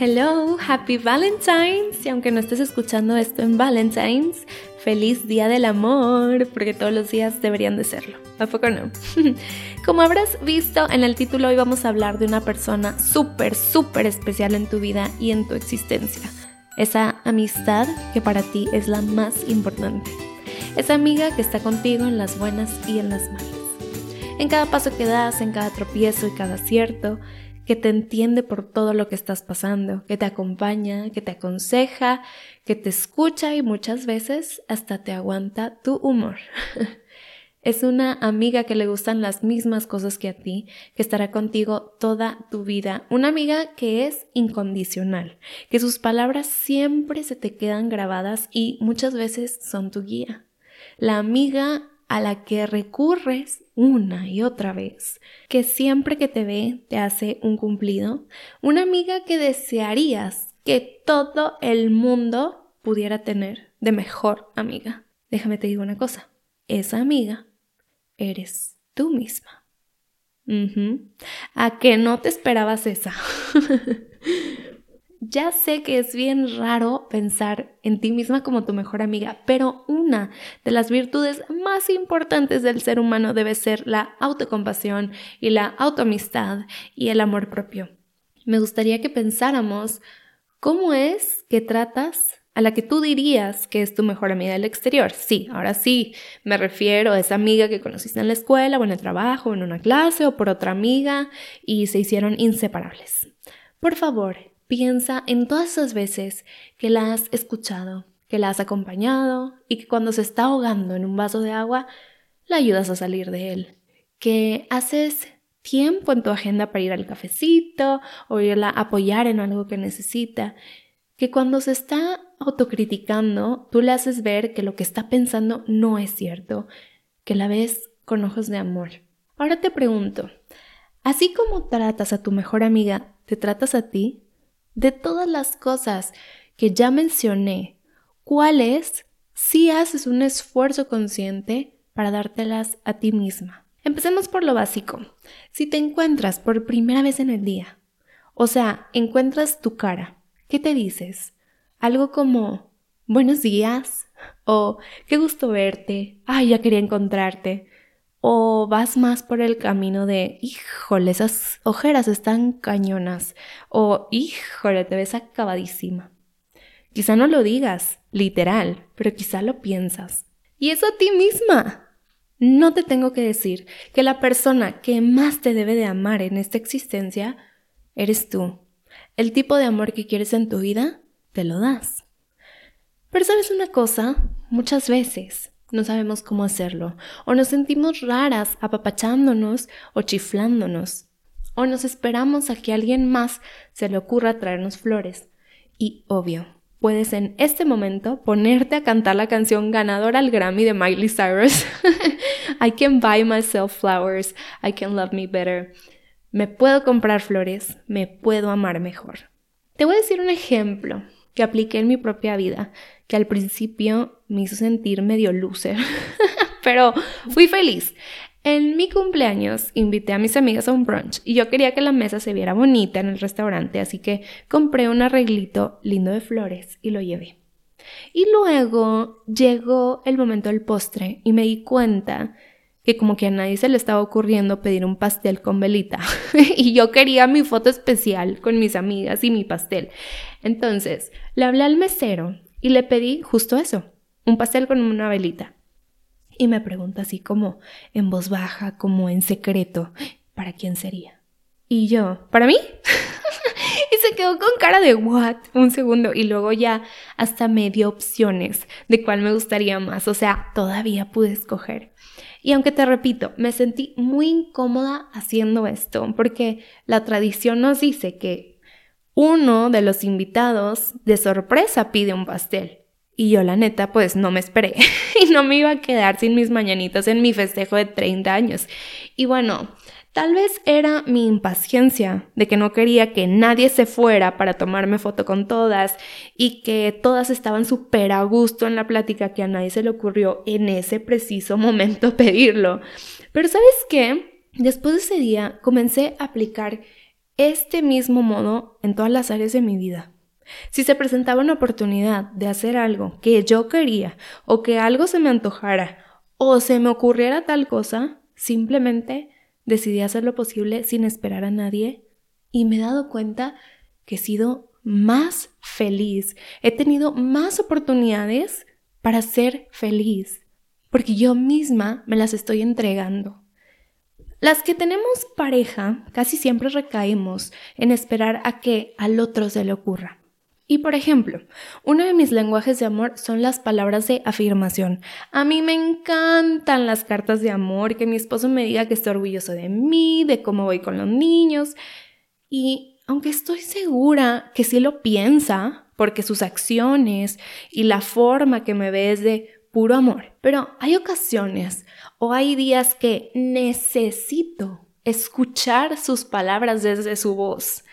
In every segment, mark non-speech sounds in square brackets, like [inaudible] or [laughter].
Hello, happy Valentine's. Y aunque no estés escuchando esto en Valentine's, feliz día del amor, porque todos los días deberían de serlo. ¿A poco no? [laughs] Como habrás visto en el título, hoy vamos a hablar de una persona súper, súper especial en tu vida y en tu existencia. Esa amistad que para ti es la más importante. Esa amiga que está contigo en las buenas y en las malas. En cada paso que das, en cada tropiezo y cada acierto, que te entiende por todo lo que estás pasando, que te acompaña, que te aconseja, que te escucha y muchas veces hasta te aguanta tu humor. [laughs] es una amiga que le gustan las mismas cosas que a ti, que estará contigo toda tu vida. Una amiga que es incondicional, que sus palabras siempre se te quedan grabadas y muchas veces son tu guía. La amiga a la que recurres una y otra vez, que siempre que te ve te hace un cumplido, una amiga que desearías que todo el mundo pudiera tener de mejor amiga. Déjame te digo una cosa, esa amiga eres tú misma. A que no te esperabas esa. [laughs] Ya sé que es bien raro pensar en ti misma como tu mejor amiga, pero una de las virtudes más importantes del ser humano debe ser la autocompasión y la autoamistad y el amor propio. Me gustaría que pensáramos cómo es que tratas a la que tú dirías que es tu mejor amiga del exterior. Sí, ahora sí, me refiero a esa amiga que conociste en la escuela o en el trabajo, o en una clase o por otra amiga y se hicieron inseparables. Por favor, Piensa en todas esas veces que la has escuchado, que la has acompañado y que cuando se está ahogando en un vaso de agua, la ayudas a salir de él. Que haces tiempo en tu agenda para ir al cafecito o irla a apoyar en algo que necesita. Que cuando se está autocriticando, tú le haces ver que lo que está pensando no es cierto, que la ves con ojos de amor. Ahora te pregunto, así como tratas a tu mejor amiga, ¿te tratas a ti? De todas las cosas que ya mencioné, ¿cuáles si haces un esfuerzo consciente para dártelas a ti misma? Empecemos por lo básico. Si te encuentras por primera vez en el día, o sea, encuentras tu cara, ¿qué te dices? Algo como buenos días o qué gusto verte, ay, ya quería encontrarte, o vas más por el camino de, híjole, esas ojeras están cañonas. O, híjole, te ves acabadísima. Quizá no lo digas, literal, pero quizá lo piensas. Y eso a ti misma. No te tengo que decir que la persona que más te debe de amar en esta existencia eres tú. El tipo de amor que quieres en tu vida, te lo das. Pero sabes una cosa, muchas veces no sabemos cómo hacerlo, o nos sentimos raras apapachándonos o chiflándonos, o nos esperamos a que alguien más se le ocurra traernos flores. Y obvio, puedes en este momento ponerte a cantar la canción ganadora al Grammy de Miley Cyrus. [laughs] I can buy myself flowers, I can love me better. Me puedo comprar flores, me puedo amar mejor. Te voy a decir un ejemplo que apliqué en mi propia vida que al principio me hizo sentir medio loser, [laughs] pero fui feliz. En mi cumpleaños invité a mis amigas a un brunch y yo quería que la mesa se viera bonita en el restaurante, así que compré un arreglito lindo de flores y lo llevé. Y luego llegó el momento del postre y me di cuenta que como que a nadie se le estaba ocurriendo pedir un pastel con velita [laughs] y yo quería mi foto especial con mis amigas y mi pastel. Entonces, le hablé al mesero y le pedí justo eso, un pastel con una velita. Y me pregunta así como en voz baja, como en secreto, ¿para quién sería? Y yo, ¿para mí? [laughs] se quedó con cara de what un segundo y luego ya hasta me dio opciones de cuál me gustaría más, o sea, todavía pude escoger. Y aunque te repito, me sentí muy incómoda haciendo esto porque la tradición nos dice que uno de los invitados de sorpresa pide un pastel. Y yo la neta pues no me esperé [laughs] y no me iba a quedar sin mis mañanitas en mi festejo de 30 años. Y bueno, tal vez era mi impaciencia de que no quería que nadie se fuera para tomarme foto con todas y que todas estaban súper a gusto en la plática que a nadie se le ocurrió en ese preciso momento [laughs] pedirlo. Pero sabes qué? Después de ese día comencé a aplicar este mismo modo en todas las áreas de mi vida. Si se presentaba una oportunidad de hacer algo que yo quería o que algo se me antojara o se me ocurriera tal cosa, simplemente decidí hacer lo posible sin esperar a nadie y me he dado cuenta que he sido más feliz, he tenido más oportunidades para ser feliz, porque yo misma me las estoy entregando. Las que tenemos pareja casi siempre recaemos en esperar a que al otro se le ocurra. Y por ejemplo, uno de mis lenguajes de amor son las palabras de afirmación. A mí me encantan las cartas de amor, que mi esposo me diga que está orgulloso de mí, de cómo voy con los niños. Y aunque estoy segura que sí lo piensa, porque sus acciones y la forma que me ve es de puro amor, pero hay ocasiones o hay días que necesito escuchar sus palabras desde su voz.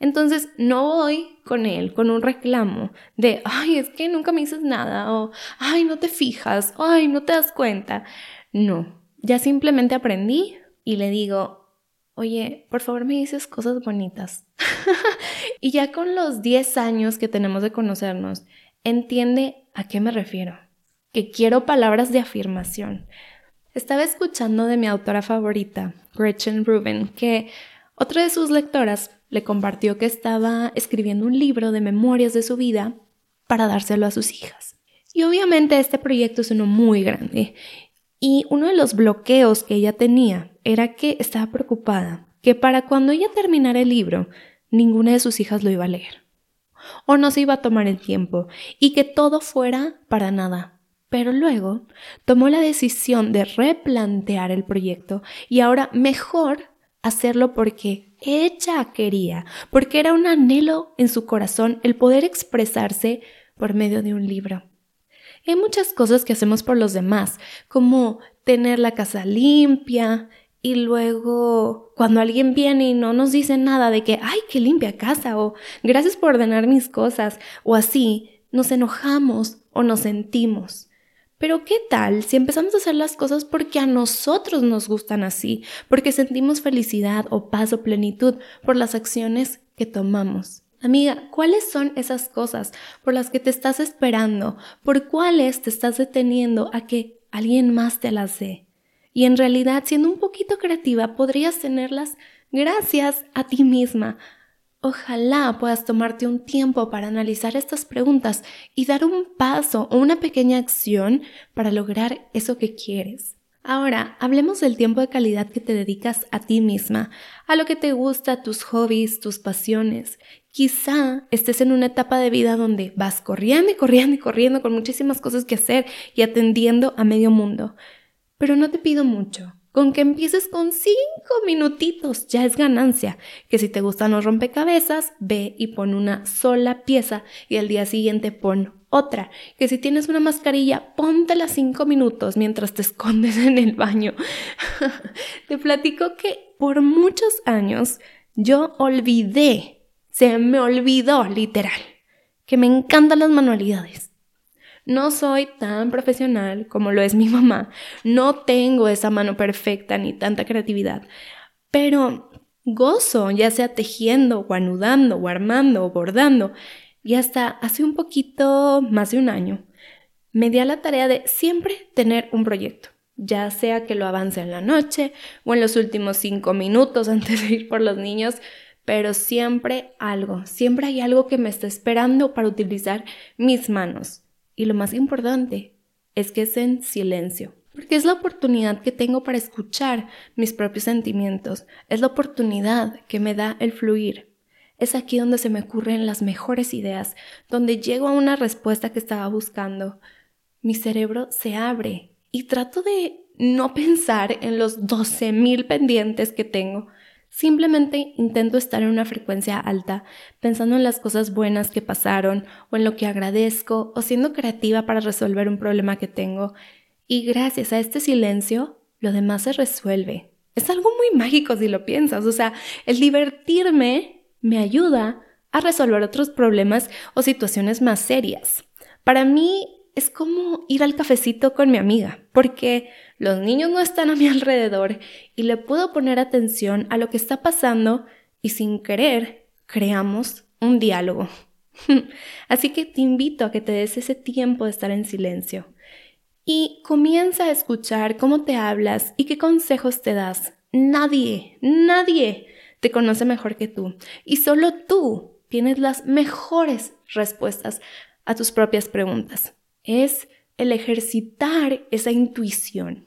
Entonces no voy con él con un reclamo de, ay, es que nunca me dices nada, o, ay, no te fijas, ay, no te das cuenta. No, ya simplemente aprendí y le digo, oye, por favor me dices cosas bonitas. [laughs] y ya con los 10 años que tenemos de conocernos, entiende a qué me refiero, que quiero palabras de afirmación. Estaba escuchando de mi autora favorita, Gretchen Rubin, que otra de sus lectoras le compartió que estaba escribiendo un libro de memorias de su vida para dárselo a sus hijas. Y obviamente este proyecto es uno muy grande. Y uno de los bloqueos que ella tenía era que estaba preocupada que para cuando ella terminara el libro, ninguna de sus hijas lo iba a leer. O no se iba a tomar el tiempo y que todo fuera para nada. Pero luego tomó la decisión de replantear el proyecto y ahora mejor hacerlo porque ella quería, porque era un anhelo en su corazón el poder expresarse por medio de un libro. Hay muchas cosas que hacemos por los demás, como tener la casa limpia y luego cuando alguien viene y no nos dice nada de que, ay, qué limpia casa o gracias por ordenar mis cosas o así, nos enojamos o nos sentimos. Pero ¿qué tal si empezamos a hacer las cosas porque a nosotros nos gustan así, porque sentimos felicidad o paz o plenitud por las acciones que tomamos? Amiga, ¿cuáles son esas cosas por las que te estás esperando? ¿Por cuáles te estás deteniendo a que alguien más te las dé? Y en realidad, siendo un poquito creativa, podrías tenerlas gracias a ti misma, Ojalá puedas tomarte un tiempo para analizar estas preguntas y dar un paso o una pequeña acción para lograr eso que quieres. Ahora, hablemos del tiempo de calidad que te dedicas a ti misma, a lo que te gusta, tus hobbies, tus pasiones. Quizá estés en una etapa de vida donde vas corriendo y corriendo y corriendo con muchísimas cosas que hacer y atendiendo a medio mundo. Pero no te pido mucho. Con que empieces con cinco minutitos ya es ganancia. Que si te gustan los rompecabezas, ve y pon una sola pieza y al día siguiente pon otra. Que si tienes una mascarilla, póntela cinco minutos mientras te escondes en el baño. [laughs] te platico que por muchos años yo olvidé, se me olvidó literal, que me encantan las manualidades. No soy tan profesional como lo es mi mamá, no tengo esa mano perfecta ni tanta creatividad, pero gozo, ya sea tejiendo o anudando o armando o bordando, y hasta hace un poquito más de un año me di a la tarea de siempre tener un proyecto, ya sea que lo avance en la noche o en los últimos cinco minutos [laughs] antes de ir por los niños, pero siempre algo, siempre hay algo que me está esperando para utilizar mis manos. Y lo más importante es que es en silencio, porque es la oportunidad que tengo para escuchar mis propios sentimientos, es la oportunidad que me da el fluir. Es aquí donde se me ocurren las mejores ideas, donde llego a una respuesta que estaba buscando. Mi cerebro se abre y trato de no pensar en los 12.000 pendientes que tengo, Simplemente intento estar en una frecuencia alta, pensando en las cosas buenas que pasaron o en lo que agradezco o siendo creativa para resolver un problema que tengo. Y gracias a este silencio, lo demás se resuelve. Es algo muy mágico si lo piensas. O sea, el divertirme me ayuda a resolver otros problemas o situaciones más serias. Para mí, es como ir al cafecito con mi amiga, porque los niños no están a mi alrededor y le puedo poner atención a lo que está pasando y sin querer creamos un diálogo. [laughs] Así que te invito a que te des ese tiempo de estar en silencio y comienza a escuchar cómo te hablas y qué consejos te das. Nadie, nadie te conoce mejor que tú y solo tú tienes las mejores respuestas a tus propias preguntas. Es el ejercitar esa intuición.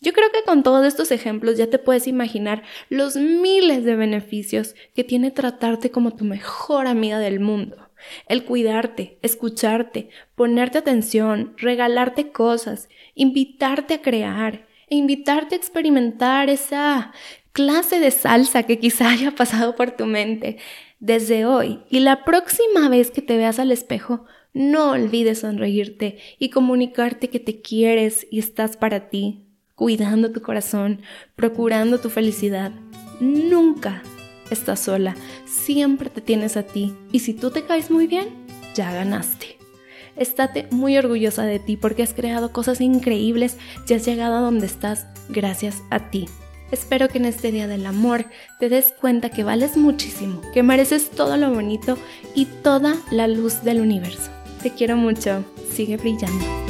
Yo creo que con todos estos ejemplos ya te puedes imaginar los miles de beneficios que tiene tratarte como tu mejor amiga del mundo. El cuidarte, escucharte, ponerte atención, regalarte cosas, invitarte a crear e invitarte a experimentar esa clase de salsa que quizá [laughs] haya pasado por tu mente desde hoy. Y la próxima vez que te veas al espejo, no olvides sonreírte y comunicarte que te quieres y estás para ti, cuidando tu corazón, procurando tu felicidad. Nunca estás sola, siempre te tienes a ti y si tú te caes muy bien, ya ganaste. Estate muy orgullosa de ti porque has creado cosas increíbles y has llegado a donde estás gracias a ti. Espero que en este Día del Amor te des cuenta que vales muchísimo, que mereces todo lo bonito y toda la luz del universo. Te quiero mucho, sigue brillando.